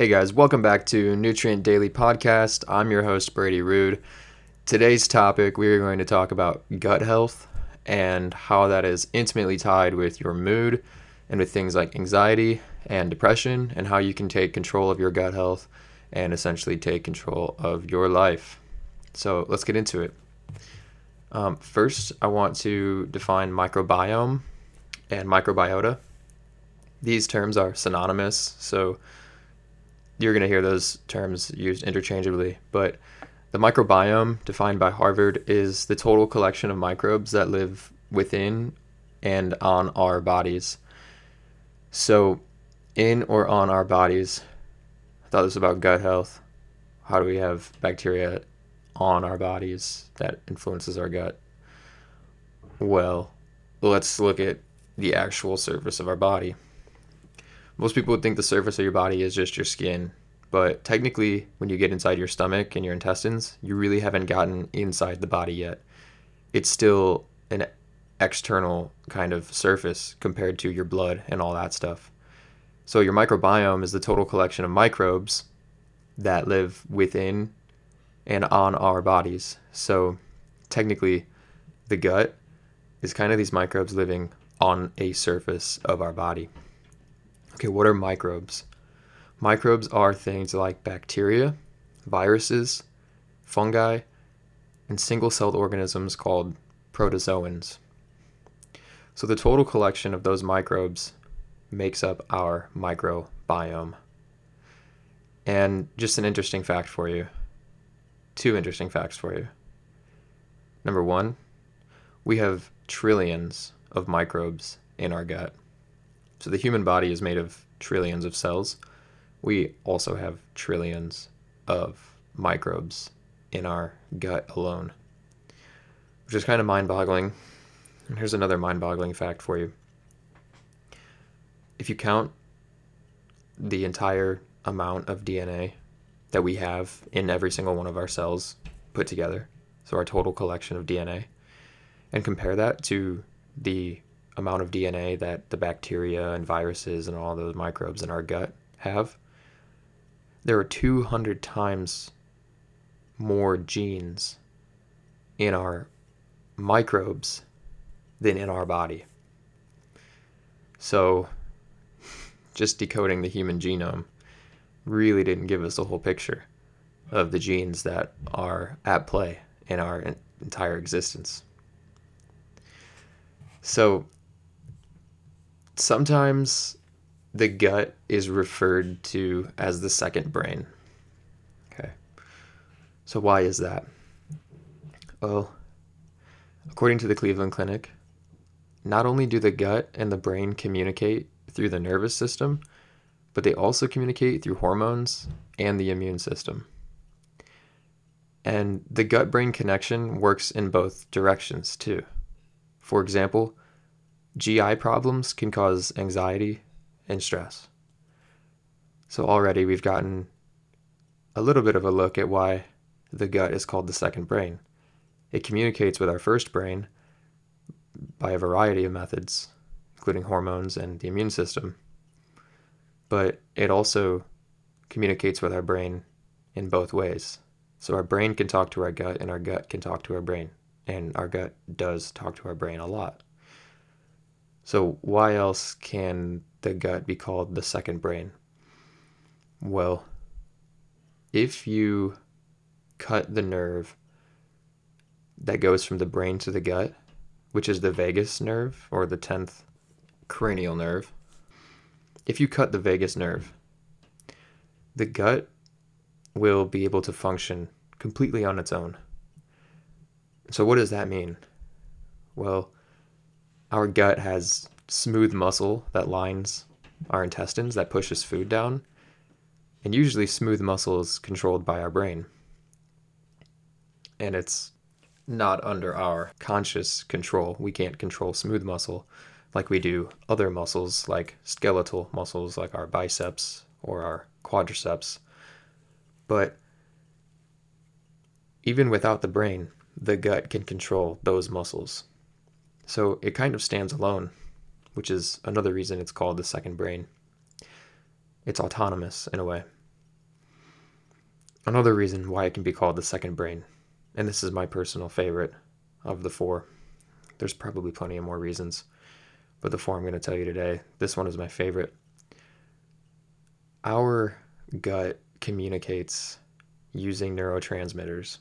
Hey guys, welcome back to Nutrient Daily Podcast. I'm your host, Brady Rude. Today's topic, we are going to talk about gut health and how that is intimately tied with your mood and with things like anxiety and depression, and how you can take control of your gut health and essentially take control of your life. So let's get into it. Um, first, I want to define microbiome and microbiota. These terms are synonymous, so you're going to hear those terms used interchangeably. But the microbiome, defined by Harvard, is the total collection of microbes that live within and on our bodies. So, in or on our bodies, I thought this was about gut health. How do we have bacteria on our bodies that influences our gut? Well, let's look at the actual surface of our body. Most people would think the surface of your body is just your skin, but technically, when you get inside your stomach and your intestines, you really haven't gotten inside the body yet. It's still an external kind of surface compared to your blood and all that stuff. So, your microbiome is the total collection of microbes that live within and on our bodies. So, technically, the gut is kind of these microbes living on a surface of our body. Okay, what are microbes? Microbes are things like bacteria, viruses, fungi, and single celled organisms called protozoans. So the total collection of those microbes makes up our microbiome. And just an interesting fact for you two interesting facts for you. Number one, we have trillions of microbes in our gut. So the human body is made of trillions of cells. We also have trillions of microbes in our gut alone, which is kind of mind boggling. And here's another mind boggling fact for you. If you count the entire amount of DNA that we have in every single one of our cells put together, so our total collection of DNA, and compare that to the amount of DNA that the bacteria and viruses and all those microbes in our gut have, there are 200 times more genes in our microbes than in our body. So, just decoding the human genome really didn't give us a whole picture of the genes that are at play in our entire existence. So, sometimes the gut is referred to as the second brain. Okay. So, why is that? Well, according to the Cleveland Clinic, not only do the gut and the brain communicate through the nervous system, but they also communicate through hormones and the immune system. And the gut brain connection works in both directions too. For example, GI problems can cause anxiety and stress. So already we've gotten a little bit of a look at why the gut is called the second brain. It communicates with our first brain by a variety of methods, including hormones and the immune system. But it also communicates with our brain in both ways. So our brain can talk to our gut, and our gut can talk to our brain. And our gut does talk to our brain a lot. So, why else can the gut be called the second brain? Well, if you cut the nerve that goes from the brain to the gut, which is the vagus nerve or the 10th cranial nerve, if you cut the vagus nerve, the gut will be able to function completely on its own. So, what does that mean? Well, our gut has smooth muscle that lines our intestines that pushes food down. And usually, smooth muscle is controlled by our brain. And it's not under our conscious control. We can't control smooth muscle like we do other muscles, like skeletal muscles, like our biceps or our quadriceps. But even without the brain, the gut can control those muscles. So it kind of stands alone, which is another reason it's called the second brain. It's autonomous in a way. another reason why it can be called the second brain, and this is my personal favorite of the four. There's probably plenty of more reasons, but the four I'm going to tell you today, this one is my favorite. Our gut communicates using neurotransmitters.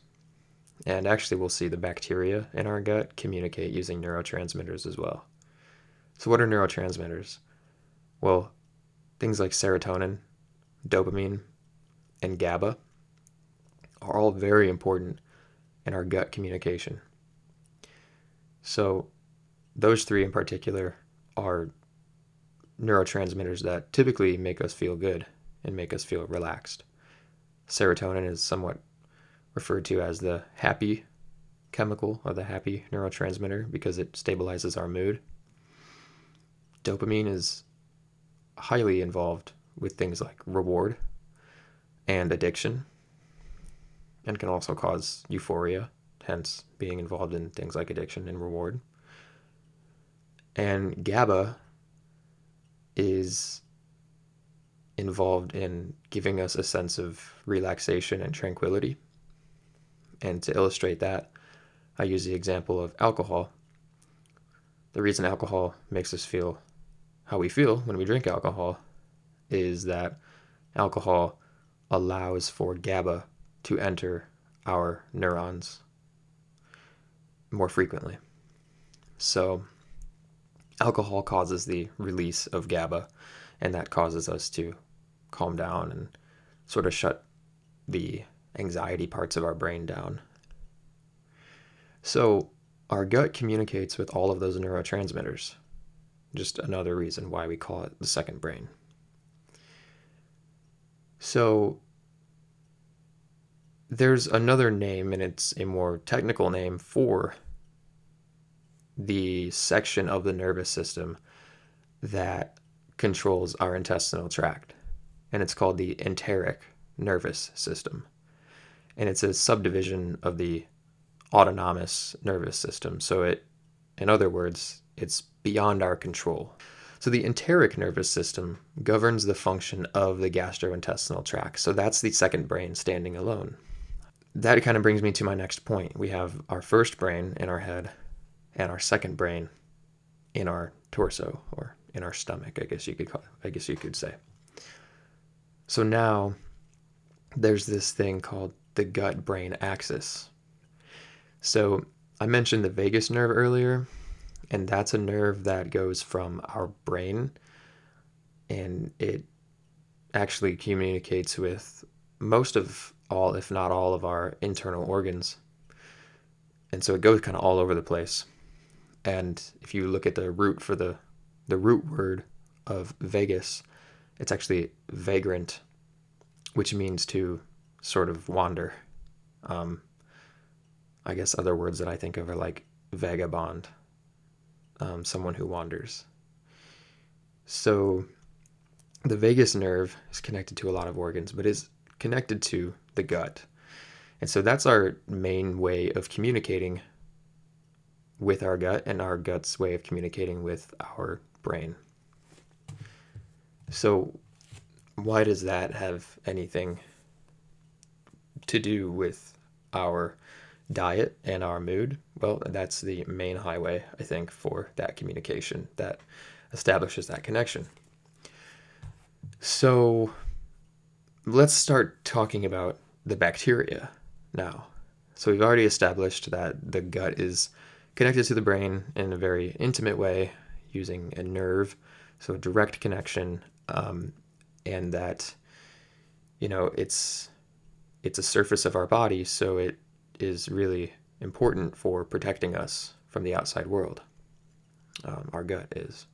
And actually, we'll see the bacteria in our gut communicate using neurotransmitters as well. So, what are neurotransmitters? Well, things like serotonin, dopamine, and GABA are all very important in our gut communication. So, those three in particular are neurotransmitters that typically make us feel good and make us feel relaxed. Serotonin is somewhat referred to as the happy chemical or the happy neurotransmitter because it stabilizes our mood. Dopamine is highly involved with things like reward and addiction and can also cause euphoria, hence being involved in things like addiction and reward. And GABA is involved in giving us a sense of relaxation and tranquility. And to illustrate that, I use the example of alcohol. The reason alcohol makes us feel how we feel when we drink alcohol is that alcohol allows for GABA to enter our neurons more frequently. So, alcohol causes the release of GABA, and that causes us to calm down and sort of shut the anxiety parts of our brain down. So, our gut communicates with all of those neurotransmitters. Just another reason why we call it the second brain. So, there's another name, and it's a more technical name for the section of the nervous system that controls our intestinal tract. And it's called the enteric nervous system. And it's a subdivision of the autonomous nervous system. So it in other words, it's beyond our control. So the enteric nervous system governs the function of the gastrointestinal tract. So that's the second brain standing alone that kind of brings me to my next point. We have our first brain in our head and our second brain in our torso or in our stomach, I guess you could call, I guess you could say. So now there's this thing called the gut brain axis. So I mentioned the vagus nerve earlier, and that's a nerve that goes from our brain and it actually communicates with most of all, if not all, of our internal organs. And so it goes kind of all over the place. And if you look at the root for the the root word of vagus, it's actually vagrant, which means to sort of wander. Um, I guess other words that I think of are like vagabond, um, someone who wanders. So the vagus nerve is connected to a lot of organs, but is connected to the gut. And so that's our main way of communicating with our gut and our gut's way of communicating with our brain. So, why does that have anything to do with our diet and our mood? Well, that's the main highway, I think, for that communication that establishes that connection. So, let's start talking about the bacteria now. So we've already established that the gut is connected to the brain in a very intimate way using a nerve, so a direct connection, um, and that you know it's it's a surface of our body, so it is really important for protecting us from the outside world. Um, our gut is.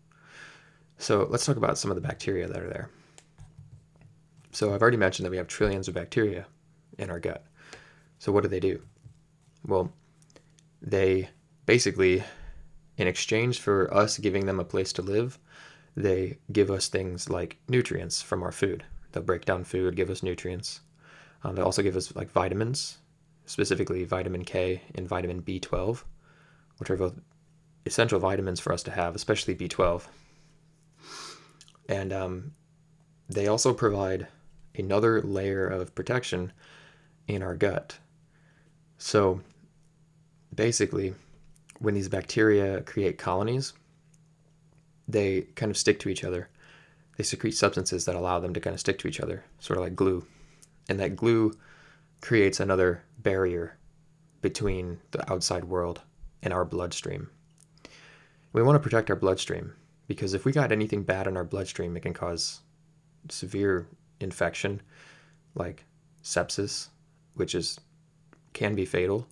So let's talk about some of the bacteria that are there. So I've already mentioned that we have trillions of bacteria in our gut. So what do they do? Well, they basically, in exchange for us giving them a place to live, they give us things like nutrients from our food. They'll break down food, give us nutrients. Um, they also give us like vitamins, specifically vitamin K and vitamin B12, which are both essential vitamins for us to have, especially B12. And um, they also provide another layer of protection in our gut. So basically, when these bacteria create colonies, they kind of stick to each other. They secrete substances that allow them to kind of stick to each other, sort of like glue. And that glue creates another barrier between the outside world and our bloodstream. We want to protect our bloodstream because if we got anything bad in our bloodstream, it can cause severe infection like sepsis, which is can be fatal,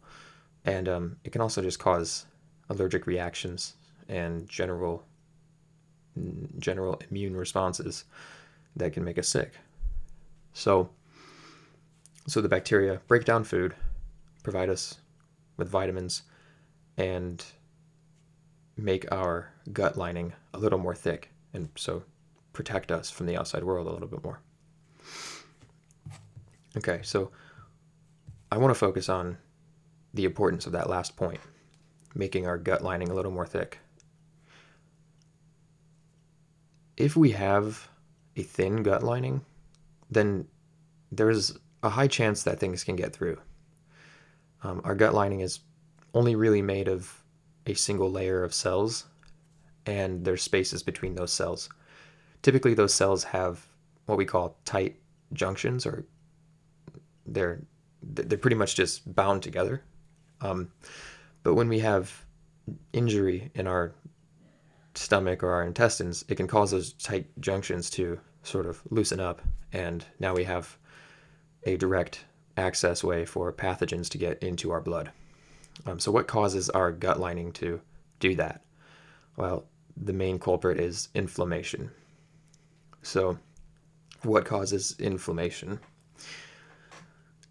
and um, it can also just cause allergic reactions and general general immune responses that can make us sick. So, so the bacteria break down food, provide us with vitamins, and make our gut lining a little more thick, and so protect us from the outside world a little bit more. Okay, so I want to focus on the importance of that last point, making our gut lining a little more thick. If we have a thin gut lining, then there's a high chance that things can get through. Um, our gut lining is only really made of a single layer of cells, and there's spaces between those cells. Typically, those cells have what we call tight junctions, or they're they're pretty much just bound together. Um, but when we have injury in our stomach or our intestines, it can cause those tight junctions to sort of loosen up, and now we have a direct access way for pathogens to get into our blood. Um, so, what causes our gut lining to do that? Well, the main culprit is inflammation. So, what causes inflammation?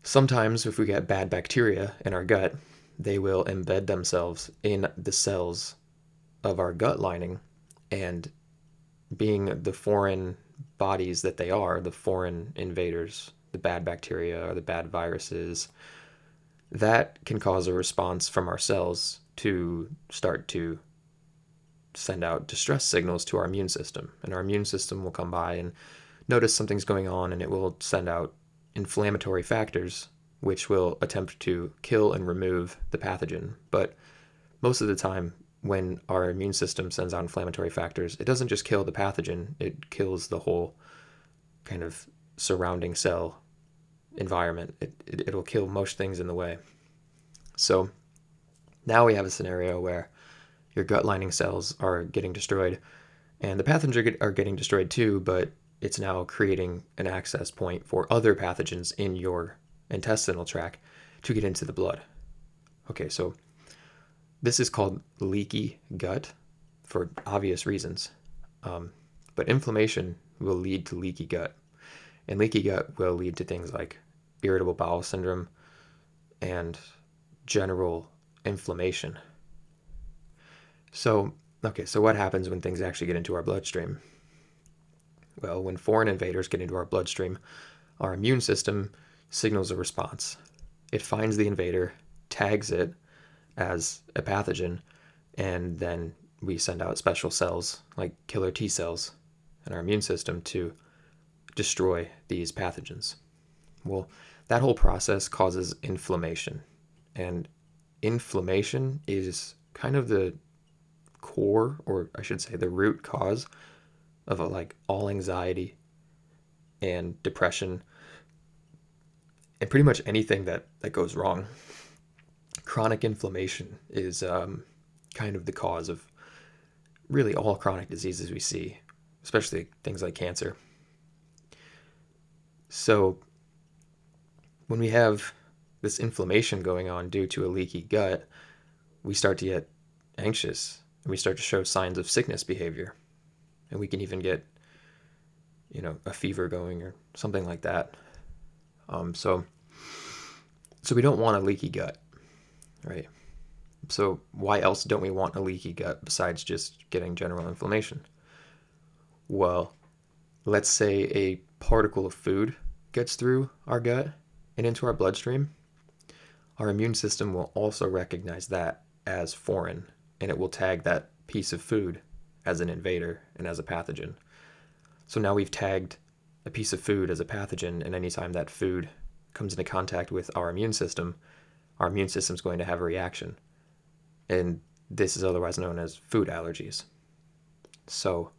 Sometimes, if we get bad bacteria in our gut, they will embed themselves in the cells of our gut lining, and being the foreign bodies that they are, the foreign invaders, the bad bacteria or the bad viruses, that can cause a response from our cells to start to send out distress signals to our immune system. And our immune system will come by and notice something's going on and it will send out inflammatory factors which will attempt to kill and remove the pathogen. But most of the time, when our immune system sends out inflammatory factors, it doesn't just kill the pathogen, it kills the whole kind of surrounding cell environment. It, it, it'll kill most things in the way. So now we have a scenario where your gut lining cells are getting destroyed and the pathogens are, get, are getting destroyed too, but it's now creating an access point for other pathogens in your intestinal tract to get into the blood. Okay, so this is called leaky gut for obvious reasons. Um, but inflammation will lead to leaky gut. And leaky gut will lead to things like irritable bowel syndrome and general inflammation. So, okay, so what happens when things actually get into our bloodstream? Well, when foreign invaders get into our bloodstream, our immune system signals a response. It finds the invader, tags it as a pathogen, and then we send out special cells like killer T cells in our immune system to destroy these pathogens. Well, that whole process causes inflammation. And inflammation is kind of the core, or I should say, the root cause of a, like all anxiety and depression and pretty much anything that, that goes wrong. Chronic inflammation is um, kind of the cause of really all chronic diseases we see, especially things like cancer. So, when we have this inflammation going on due to a leaky gut, we start to get anxious and we start to show signs of sickness behavior. And we can even get, you know, a fever going or something like that. Um, so, so we don't want a leaky gut, right? So why else don't we want a leaky gut besides just getting general inflammation? Well, let's say a particle of food gets through our gut and into our bloodstream, our immune system will also recognize that as foreign and it will tag that piece of food as an invader and as a pathogen. So now we've tagged a piece of food as a pathogen, and anytime that food comes into contact with our immune system, our immune system is going to have a reaction. And this is otherwise known as food allergies. So,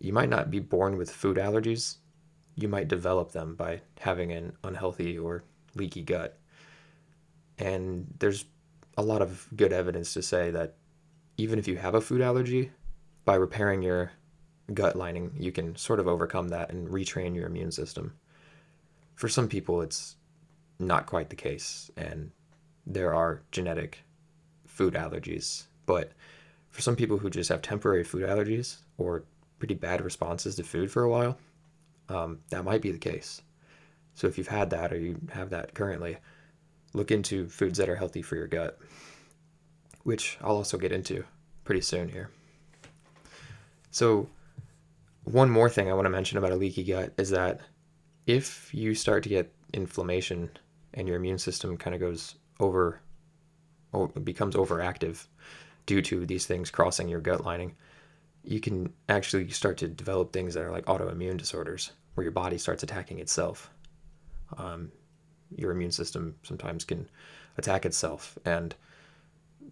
you might not be born with food allergies. You might develop them by having an unhealthy or leaky gut. And there's a lot of good evidence to say that even if you have a food allergy, by repairing your gut lining, you can sort of overcome that and retrain your immune system. For some people, it's not quite the case, and there are genetic food allergies. But for some people who just have temporary food allergies or pretty bad responses to food for a while, um, that might be the case. So if you've had that or you have that currently, look into foods that are healthy for your gut, which I'll also get into pretty soon here. So, one more thing I want to mention about a leaky gut is that if you start to get inflammation and your immune system kind of goes over, or becomes overactive due to these things crossing your gut lining, you can actually start to develop things that are like autoimmune disorders, where your body starts attacking itself. Um, your immune system sometimes can attack itself, and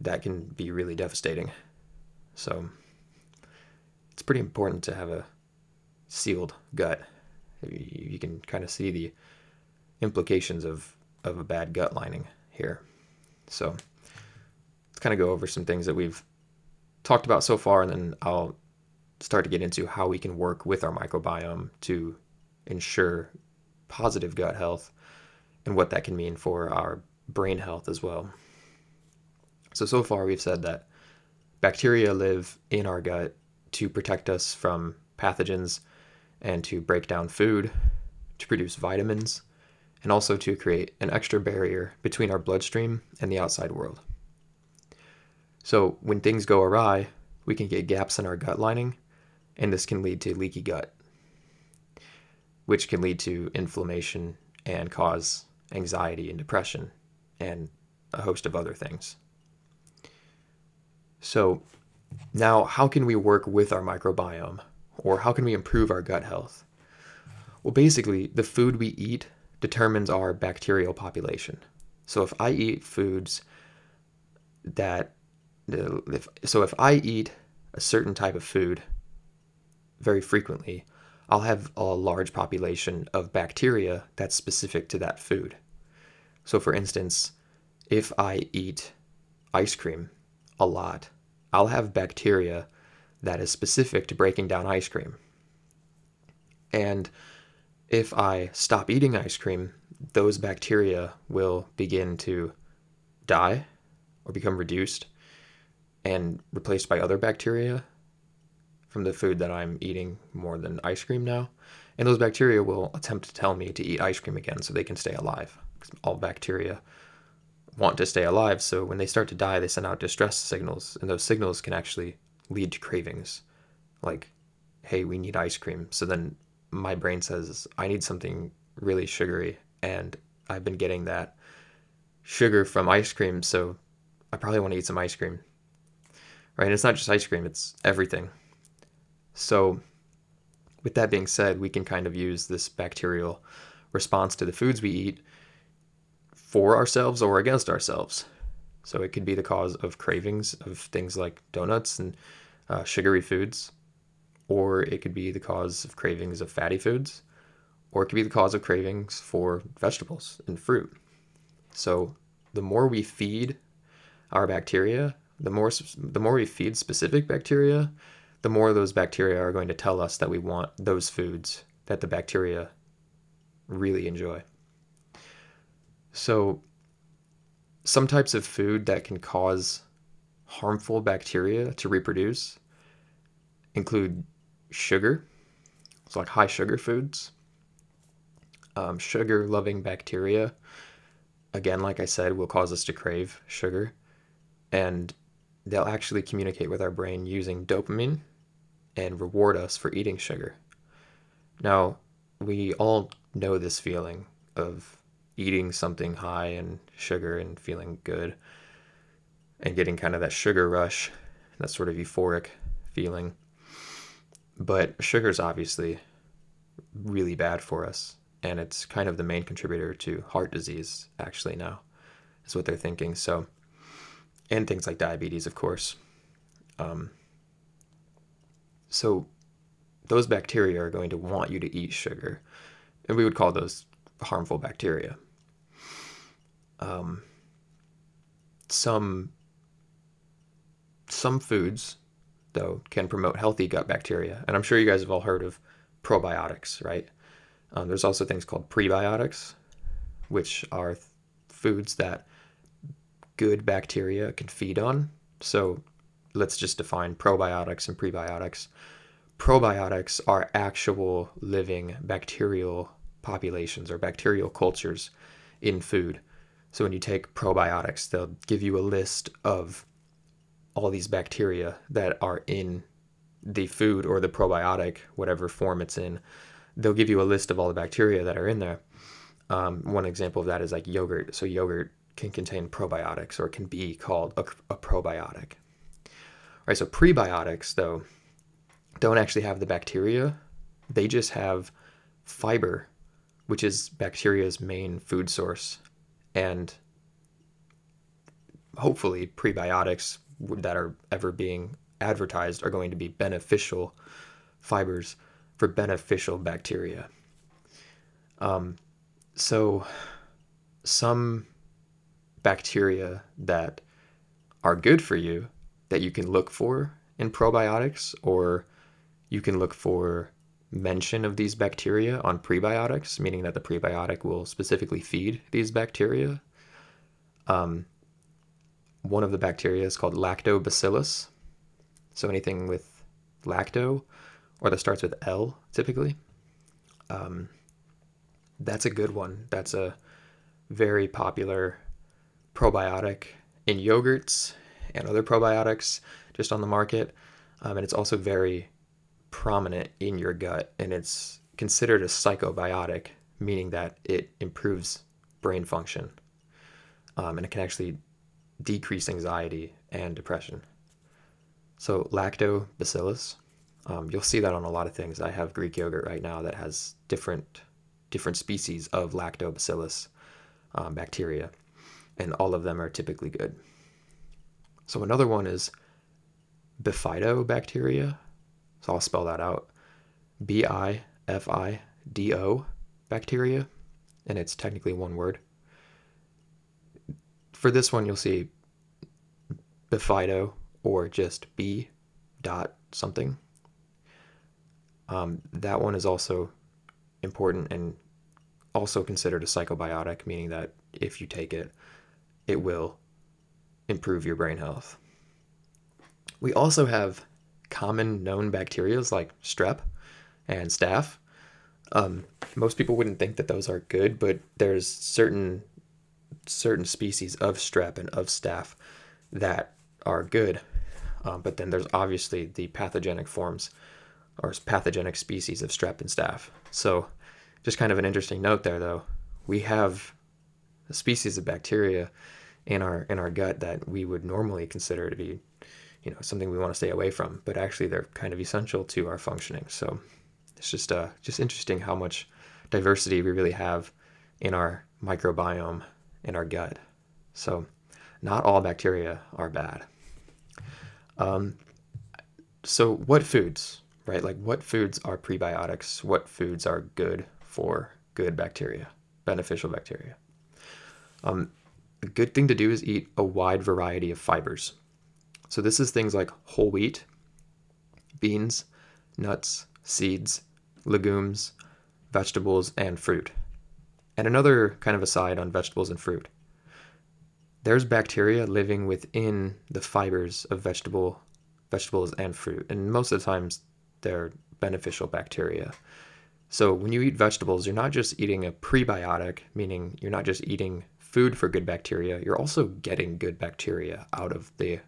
that can be really devastating. So, it's pretty important to have a sealed gut. You can kind of see the implications of, of a bad gut lining here. So, let's kind of go over some things that we've talked about so far, and then I'll start to get into how we can work with our microbiome to ensure positive gut health and what that can mean for our brain health as well. So, so far we've said that bacteria live in our gut to protect us from pathogens and to break down food, to produce vitamins, and also to create an extra barrier between our bloodstream and the outside world. So, when things go awry, we can get gaps in our gut lining and this can lead to leaky gut, which can lead to inflammation and cause anxiety and depression and a host of other things. So, now how can we work with our microbiome or how can we improve our gut health? Well, basically, the food we eat determines our bacterial population. So, if I eat foods that, if, so if I eat a certain type of food very frequently, I'll have a large population of bacteria that's specific to that food. So, for instance, if I eat ice cream a lot, I'll have bacteria that is specific to breaking down ice cream. And if I stop eating ice cream, those bacteria will begin to die or become reduced and replaced by other bacteria from the food that I'm eating more than ice cream now. And those bacteria will attempt to tell me to eat ice cream again so they can stay alive. All bacteria want to stay alive, so when they start to die, they send out distress signals, and those signals can actually lead to cravings. Like, hey, we need ice cream. So then my brain says, I need something really sugary, and I've been getting that sugar from ice cream, so I probably want to eat some ice cream. Right? It's not just ice cream, it's everything. So, with that being said, we can kind of use this bacterial response to the foods we eat for ourselves or against ourselves. So, it could be the cause of cravings of things like donuts and uh, sugary foods, or it could be the cause of cravings of fatty foods, or it could be the cause of cravings for vegetables and fruit. So, the more we feed our bacteria, the more the more we feed specific bacteria, the more those bacteria are going to tell us that we want those foods that the bacteria really enjoy. So, some types of food that can cause harmful bacteria to reproduce include sugar, it's like high sugar foods, um, sugar loving bacteria. Again, like I said, will cause us to crave sugar. And they'll actually communicate with our brain using dopamine and reward us for eating sugar. Now, we all know this feeling of eating something high in sugar and feeling good and getting kind of that sugar rush, that sort of euphoric feeling. But sugar is obviously really bad for us. and it's kind of the main contributor to heart disease, actually, now, is what they're thinking. So, and things like diabetes, of course. Um, so, those bacteria are going to want you to eat sugar, and we would call those harmful bacteria. Um, some some foods, though, can promote healthy gut bacteria, and I'm sure you guys have all heard of probiotics, right? Um, there's also things called prebiotics, which are th- foods that good bacteria can feed on. So let's just define probiotics and prebiotics. Probiotics are actual living bacterial populations or bacterial cultures in food. So when you take probiotics, they'll give you a list of all these bacteria that are in the food or the probiotic, whatever form it's in. They'll give you a list of all the bacteria that are in there. Um, one example of that is like yogurt. So yogurt can contain probiotics or can be called a, a probiotic. All right, so prebiotics though don't actually have the bacteria. They just have fiber, which is bacteria's main food source. And hopefully prebiotics that are ever being advertised are going to be beneficial fibers for beneficial bacteria. Um, so, some bacteria that are good for you that you can look for in probiotics, or you can look for mention of these bacteria on prebiotics, meaning that the prebiotic will specifically feed these bacteria. Um, one of the bacteria is called lactobacillus. So anything with lacto or that starts with L typically. Um, that's a good one. That's a very popular probiotic in yogurts and other probiotics just on the market. Um, and it's also very prominent in your gut and it's considered a psychobiotic, meaning that it improves brain function. Um, and it can actually decrease anxiety and depression. So, lactobacillus, um, you'll see that on a lot of things. I have Greek yogurt right now that has different different species of lactobacillus um, bacteria, and all of them are typically good. So another one is bifidobacteria. So I'll spell that out: B I F I D O bacteria, and it's technically one word for this one, you'll see Bifido or just B dot something. Um, that one is also important and also considered a psychobiotic, meaning that if you take it, it will improve your brain health. We also have common known bacteria like strep and staph. Um, most people wouldn't think that those are good, but there's certain certain species of strep and of staph that are good. Um, but then there's obviously the pathogenic forms or pathogenic species of strep and staph. So, just kind of an interesting note there, though. We have a species of bacteria in our in our gut that we would normally consider to be, you know, something we want to stay away from, but actually they're kind of essential to our functioning. So, it's just uh, just interesting how much diversity we really have in our microbiome in our gut. So, not all bacteria are bad. Um, so, what foods, right? Like, what foods are prebiotics? What foods are good for good bacteria, beneficial bacteria? Um, a good thing to do is eat a wide variety of fibers. So, this is things like whole wheat, beans, nuts, seeds, legumes, vegetables, and fruit. And another kind of aside on vegetables and fruit. There's bacteria living within the fibers of vegetable vegetables and fruit, and most of the times they're beneficial bacteria. So when you eat vegetables, you're not just eating a prebiotic, meaning you're not just eating food for good bacteria, you're also getting good bacteria out of the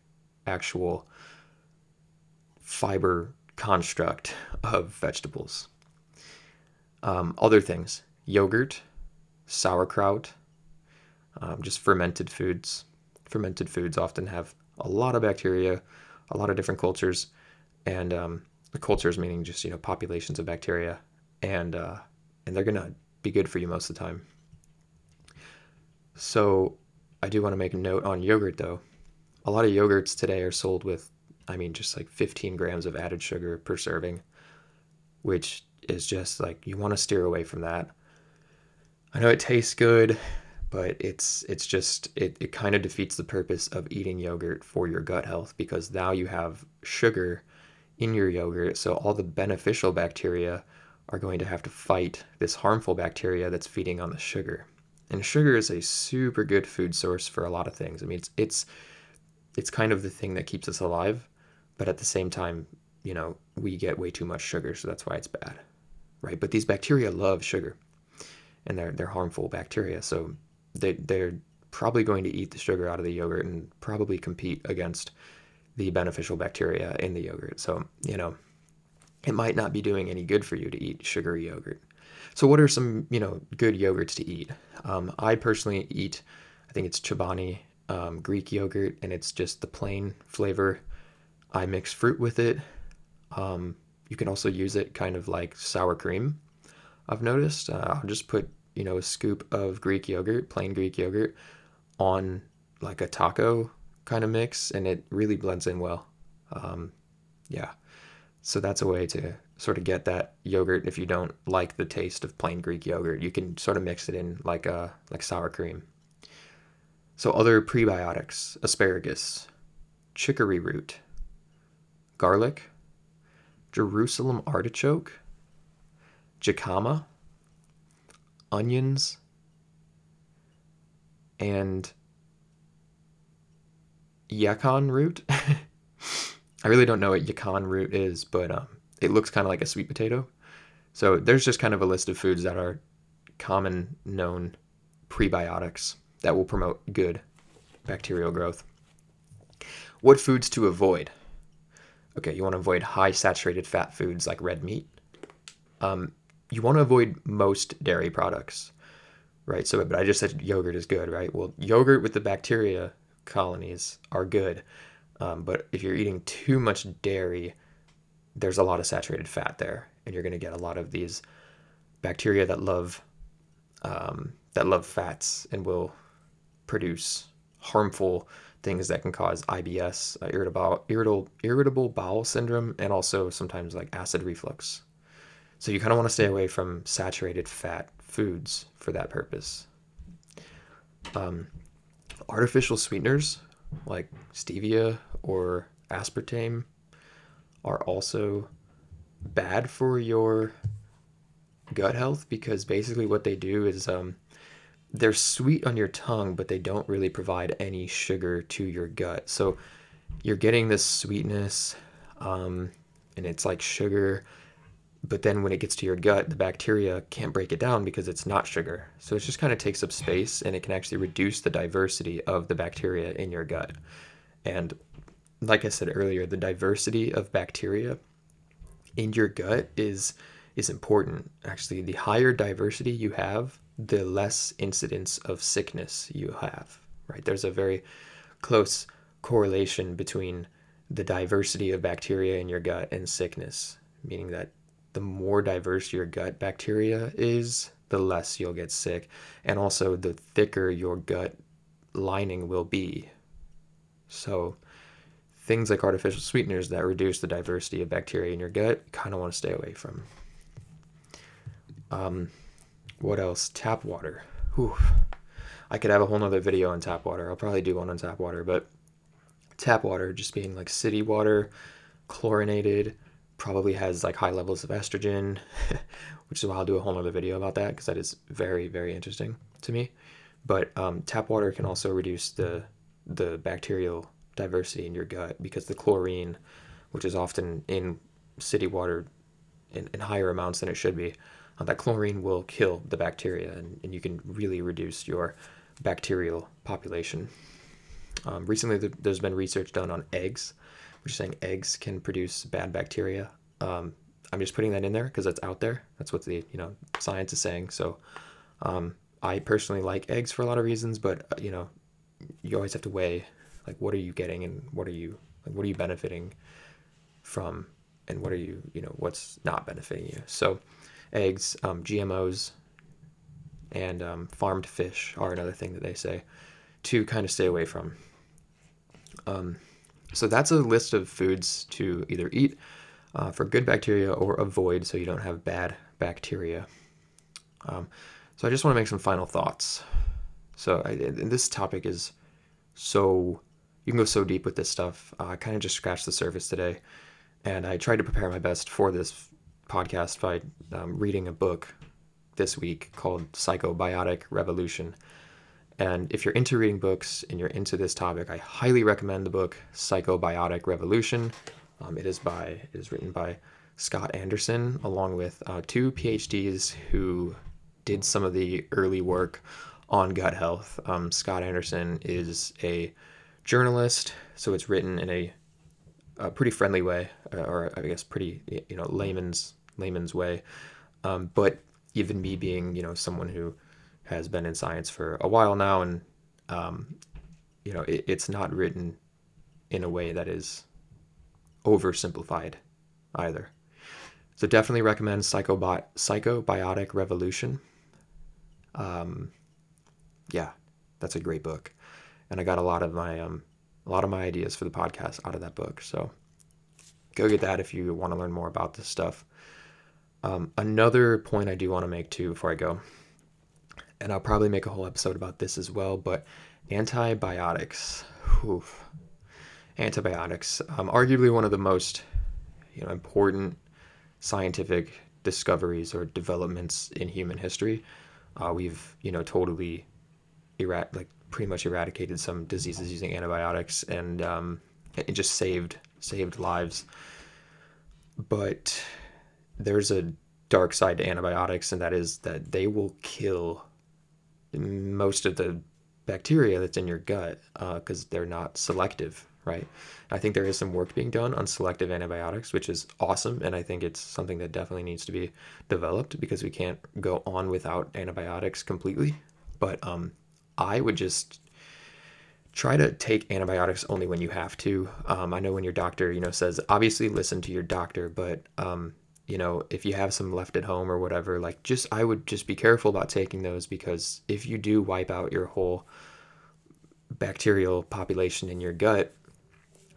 actual fiber construct of vegetables. Um, other things yogurt, sauerkraut, um, just fermented foods. Fermented foods often have a lot of bacteria, a lot of different cultures, and um, the cultures meaning just you know populations of bacteria, and uh, and they're gonna be good for you most of the time. So I do want to make a note on yogurt though. A lot of yogurts today are sold with, I mean, just like 15 grams of added sugar per serving, which is just like you want to steer away from that. I know it tastes good, but it's it's just it, it kind of defeats the purpose of eating yogurt for your gut health because now you have sugar in your yogurt, so all the beneficial bacteria are going to have to fight this harmful bacteria that's feeding on the sugar. And sugar is a super good food source for a lot of things. I mean, it's it's it's kind of the thing that keeps us alive, but at the same time, you know, we get way too much sugar, so that's why it's bad. Right? But these bacteria love sugar. And they're they're harmful bacteria, so they they're probably going to eat the sugar out of the yogurt and probably compete against the beneficial bacteria in the yogurt. So, you know, it might not be doing any good for you to eat sugary yogurt. So, what are some you know good yogurts to eat? Um, I personally eat, I think it's Chobani um, Greek yogurt, and it's just the plain flavor. I mix fruit with it. Um, you can also use it kind of like sour cream. I've noticed. Uh, I'll just put you know a scoop of Greek yogurt, plain Greek yogurt, on like a taco kind of mix, and it really blends in well. Um, yeah, so that's a way to sort of get that yogurt if you don't like the taste of plain Greek yogurt. You can sort of mix it in like a uh, like sour cream. So other prebiotics: asparagus, chicory root, garlic, Jerusalem artichoke, jicama, onions, and yacon root. I really don't know what yacon root is, but um, it looks kind of like a sweet potato. So there's just kind of a list of foods that are common known prebiotics that will promote good bacterial growth. What foods to avoid? Okay, you want to avoid high saturated fat foods like red meat. Um, you want to avoid most dairy products, right? So, but I just said yogurt is good, right? Well, yogurt with the bacteria colonies are good, um, but if you're eating too much dairy, there's a lot of saturated fat there, and you're going to get a lot of these bacteria that love um, that love fats and will produce harmful things that can cause IBS, uh, irritable, irritable, irritable bowel syndrome, and also sometimes like acid reflux. So you kind of want to stay away from saturated fat foods for that purpose. Um, artificial sweeteners like stevia or aspartame are also bad for your gut health because basically what they do is um, they're sweet on your tongue, but they don't really provide any sugar to your gut. So you're getting this sweetness, um, and it's like sugar, but then when it gets to your gut, the bacteria can't break it down because it's not sugar. So it just kind of takes up space and it can actually reduce the diversity of the bacteria in your gut. And like I said earlier, the diversity of bacteria in your gut is is important. Actually, the higher diversity you have, the less incidence of sickness you have. Right? There's a very close correlation between the diversity of bacteria in your gut and sickness, meaning that the more diverse your gut bacteria is, the less you'll get sick, and also the thicker your gut lining will be. So, things like artificial sweeteners that reduce the diversity of bacteria in your gut, kind of want to stay away from. Um, what else? Tap water. Whew. I could have a whole nother video on tap water. I'll probably do one on tap water, but tap water just being like city water, chlorinated, probably has like high levels of estrogen, which is why I'll do a whole other video about that because that is very, very interesting to me. But um, tap water can also reduce the the bacterial diversity in your gut because the chlorine, which is often in city water in, in higher amounts than it should be, uh, that chlorine will kill the bacteria and, and you can really reduce your bacterial population. Um, recently, there's been research done on eggs which is saying eggs can produce bad bacteria. Um, I'm just putting that in there because that's out there. That's what the you know science is saying. So um, I personally like eggs for a lot of reasons, but uh, you know you always have to weigh like what are you getting and what are you like what are you benefiting from and what are you you know what's not benefiting you. So eggs, um, GMOs, and um, farmed fish are another thing that they say to kind of stay away from. Um, so that's a list of foods to either eat uh, for good bacteria or avoid so you don't have bad bacteria. Um, so I just want to make some final thoughts. So I, this topic is so you can go so deep with this stuff. Uh, I kind of just scratched the surface today, and I tried to prepare my best for this podcast by um, reading a book this week called Psychobiotic Revolution. And if you're into reading books and you're into this topic, I highly recommend the book Psychobiotic Revolution. Um, it is by it is written by Scott Anderson along with uh, two PhDs who did some of the early work on gut health. Um, Scott Anderson is a journalist, so it's written in a, a pretty friendly way, uh, or I guess pretty you know layman's layman's way. Um, but even me being you know someone who has been in science for a while now, and um, you know, it, it's not written in a way that is oversimplified either. So definitely recommend Psychobot Psychobiotic Revolution. Um, yeah, that's a great book, and I got a lot of my um, a lot of my ideas for the podcast out of that book. So go get that if you want to learn more about this stuff. Um, another point I do want to make too before I go and I'll probably make a whole episode about this as well, but antibiotics. Oof. Antibiotics, um, arguably one of the most you know, important scientific discoveries or developments in human history. Uh, we've, you know, totally erat- like pretty much eradicated some diseases using antibiotics, and um, it just saved saved lives. But there's a dark side to antibiotics, and that is that they will kill most of the bacteria that's in your gut because uh, they're not selective, right? I think there is some work being done on selective antibiotics, which is awesome. And I think it's something that definitely needs to be developed because we can't go on without antibiotics completely. But um, I would just try to take antibiotics only when you have to. Um, I know when your doctor, you know, says obviously listen to your doctor, but um, you know, if you have some left at home or whatever, like just I would just be careful about taking those because if you do wipe out your whole bacterial population in your gut,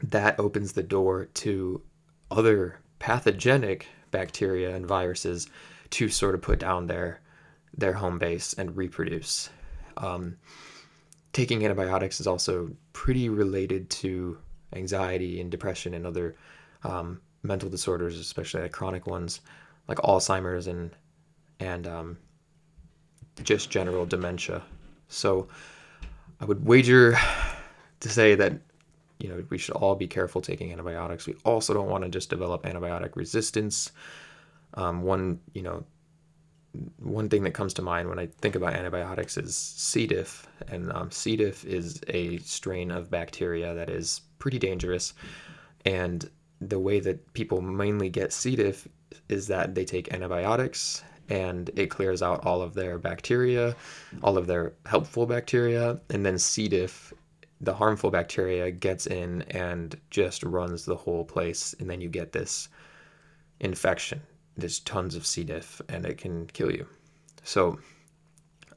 that opens the door to other pathogenic bacteria and viruses to sort of put down their their home base and reproduce. Um, taking antibiotics is also pretty related to anxiety and depression and other um, mental disorders, especially like chronic ones, like Alzheimer's and and um, just general dementia. So I would wager to say that you know we should all be careful taking antibiotics. We also don't want to just develop antibiotic resistance. Um, one you know one thing that comes to mind when I think about antibiotics is C. diff, and um, C. diff is a strain of bacteria that is pretty dangerous, and the way that people mainly get C. diff is that they take antibiotics and it clears out all of their bacteria, all of their helpful bacteria, and then C. diff, the harmful bacteria, gets in and just runs the whole place, and then you get this infection. There's tons of C. diff, and it can kill you. So,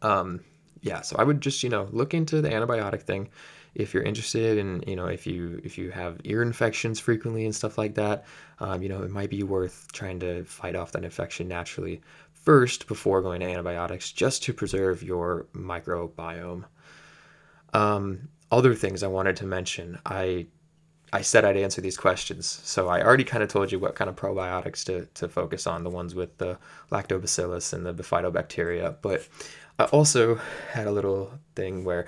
um, yeah, so I would just you know look into the antibiotic thing if you're interested in you know if you if you have ear infections frequently and stuff like that um, you know it might be worth trying to fight off that infection naturally first before going to antibiotics just to preserve your microbiome um, other things i wanted to mention i i said i'd answer these questions so i already kind of told you what kind of probiotics to, to focus on the ones with the lactobacillus and the bifidobacteria but i also had a little thing where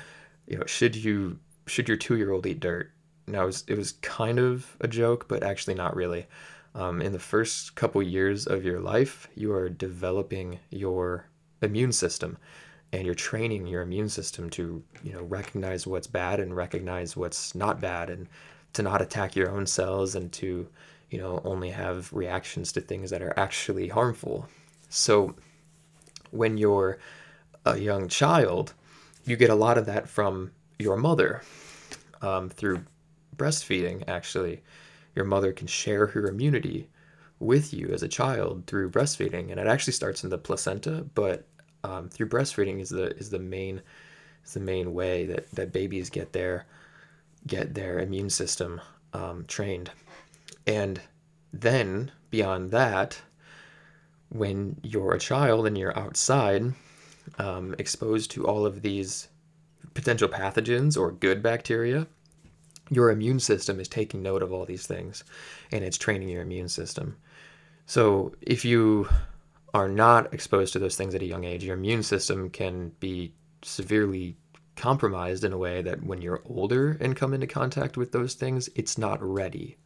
you know should you should your two year old eat dirt? Now it was, it was kind of a joke, but actually not really. Um, in the first couple years of your life, you are developing your immune system, and you're training your immune system to you know recognize what's bad and recognize what's not bad, and to not attack your own cells and to you know only have reactions to things that are actually harmful. So when you're a young child, you get a lot of that from your mother um, through breastfeeding, actually. Your mother can share her immunity with you as a child through breastfeeding. And it actually starts in the placenta, but um, through breastfeeding is the is the main is the main way that that babies get their get their immune system um, trained, and then beyond that, when you're a child and you're outside, um, exposed to all of these potential pathogens or good bacteria, your immune system is taking note of all these things and it's training your immune system. So if you are not exposed to those things at a young age, your immune system can be severely compromised in a way that when you're older and come into contact with those things, it's not ready.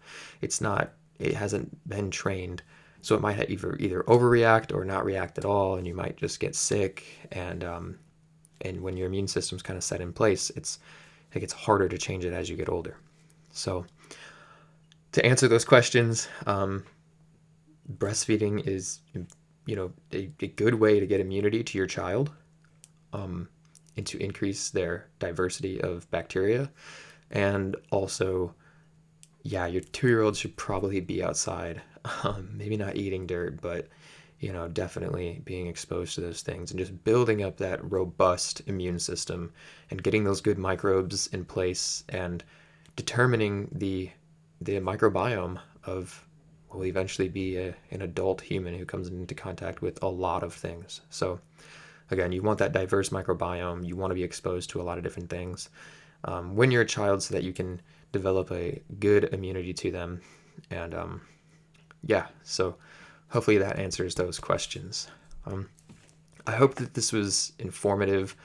It's not, it hasn't been trained. So it might either either overreact or not react at all, and you might just get sick. And um, and when your immune system's kind of set in place, it's it gets harder to change it as you get older. So to answer those questions, um, breastfeeding is you know a, a, good way to get immunity to your child um, and to increase their diversity of bacteria and also yeah your two-year-old should probably be outside um, maybe not eating dirt but you know definitely being exposed to those things and just building up that robust immune system and getting those good microbes in place and determining the the microbiome of will eventually be a, an adult human who comes into contact with a lot of things. So, again, you want that diverse microbiome. You want to be exposed to a lot of different things um, when you're a child so that you can develop a good immunity to them. And um, yeah, so hopefully that answers those questions. Um, I hope that this was informative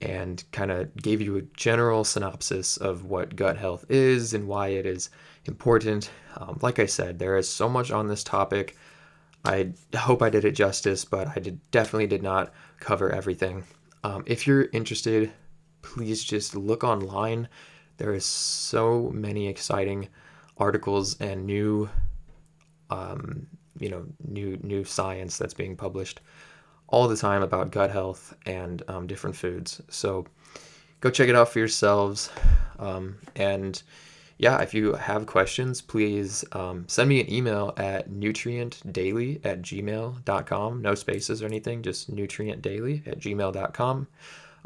and kind of gave you a general synopsis of what gut health is and why it is important. Um, like I said, there is so much on this topic. I hope I did it justice, but I did, definitely did not cover everything. Um, if you're interested, please just look online. There is so many exciting articles and new, um, you know, new new science that's being published all the time about gut health and um, different foods. So go check it out for yourselves. Um, and yeah, if you have questions, please um, send me an email at nutrientdaily at gmail.com. No spaces or anything, just nutrientdaily at gmail.com.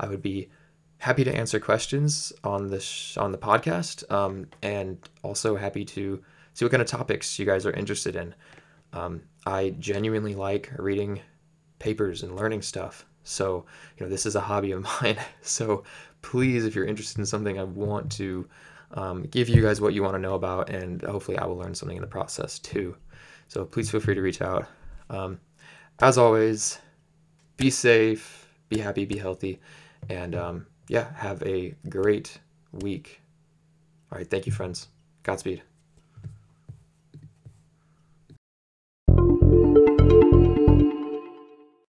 I would be happy to answer questions on the sh- on the podcast, um, and also happy to see what kind of topics you guys are interested in. Um, I genuinely like reading papers and learning stuff. So, you know, this is a hobby of mine. So, please, if you're interested in something, I want to um, give you guys what you want to know about, and hopefully, I will learn something in the process too. So, please feel free to reach out. Um, as always, be safe, be happy, be healthy, and um, yeah, have a great week. All right, thank you, friends. Godspeed.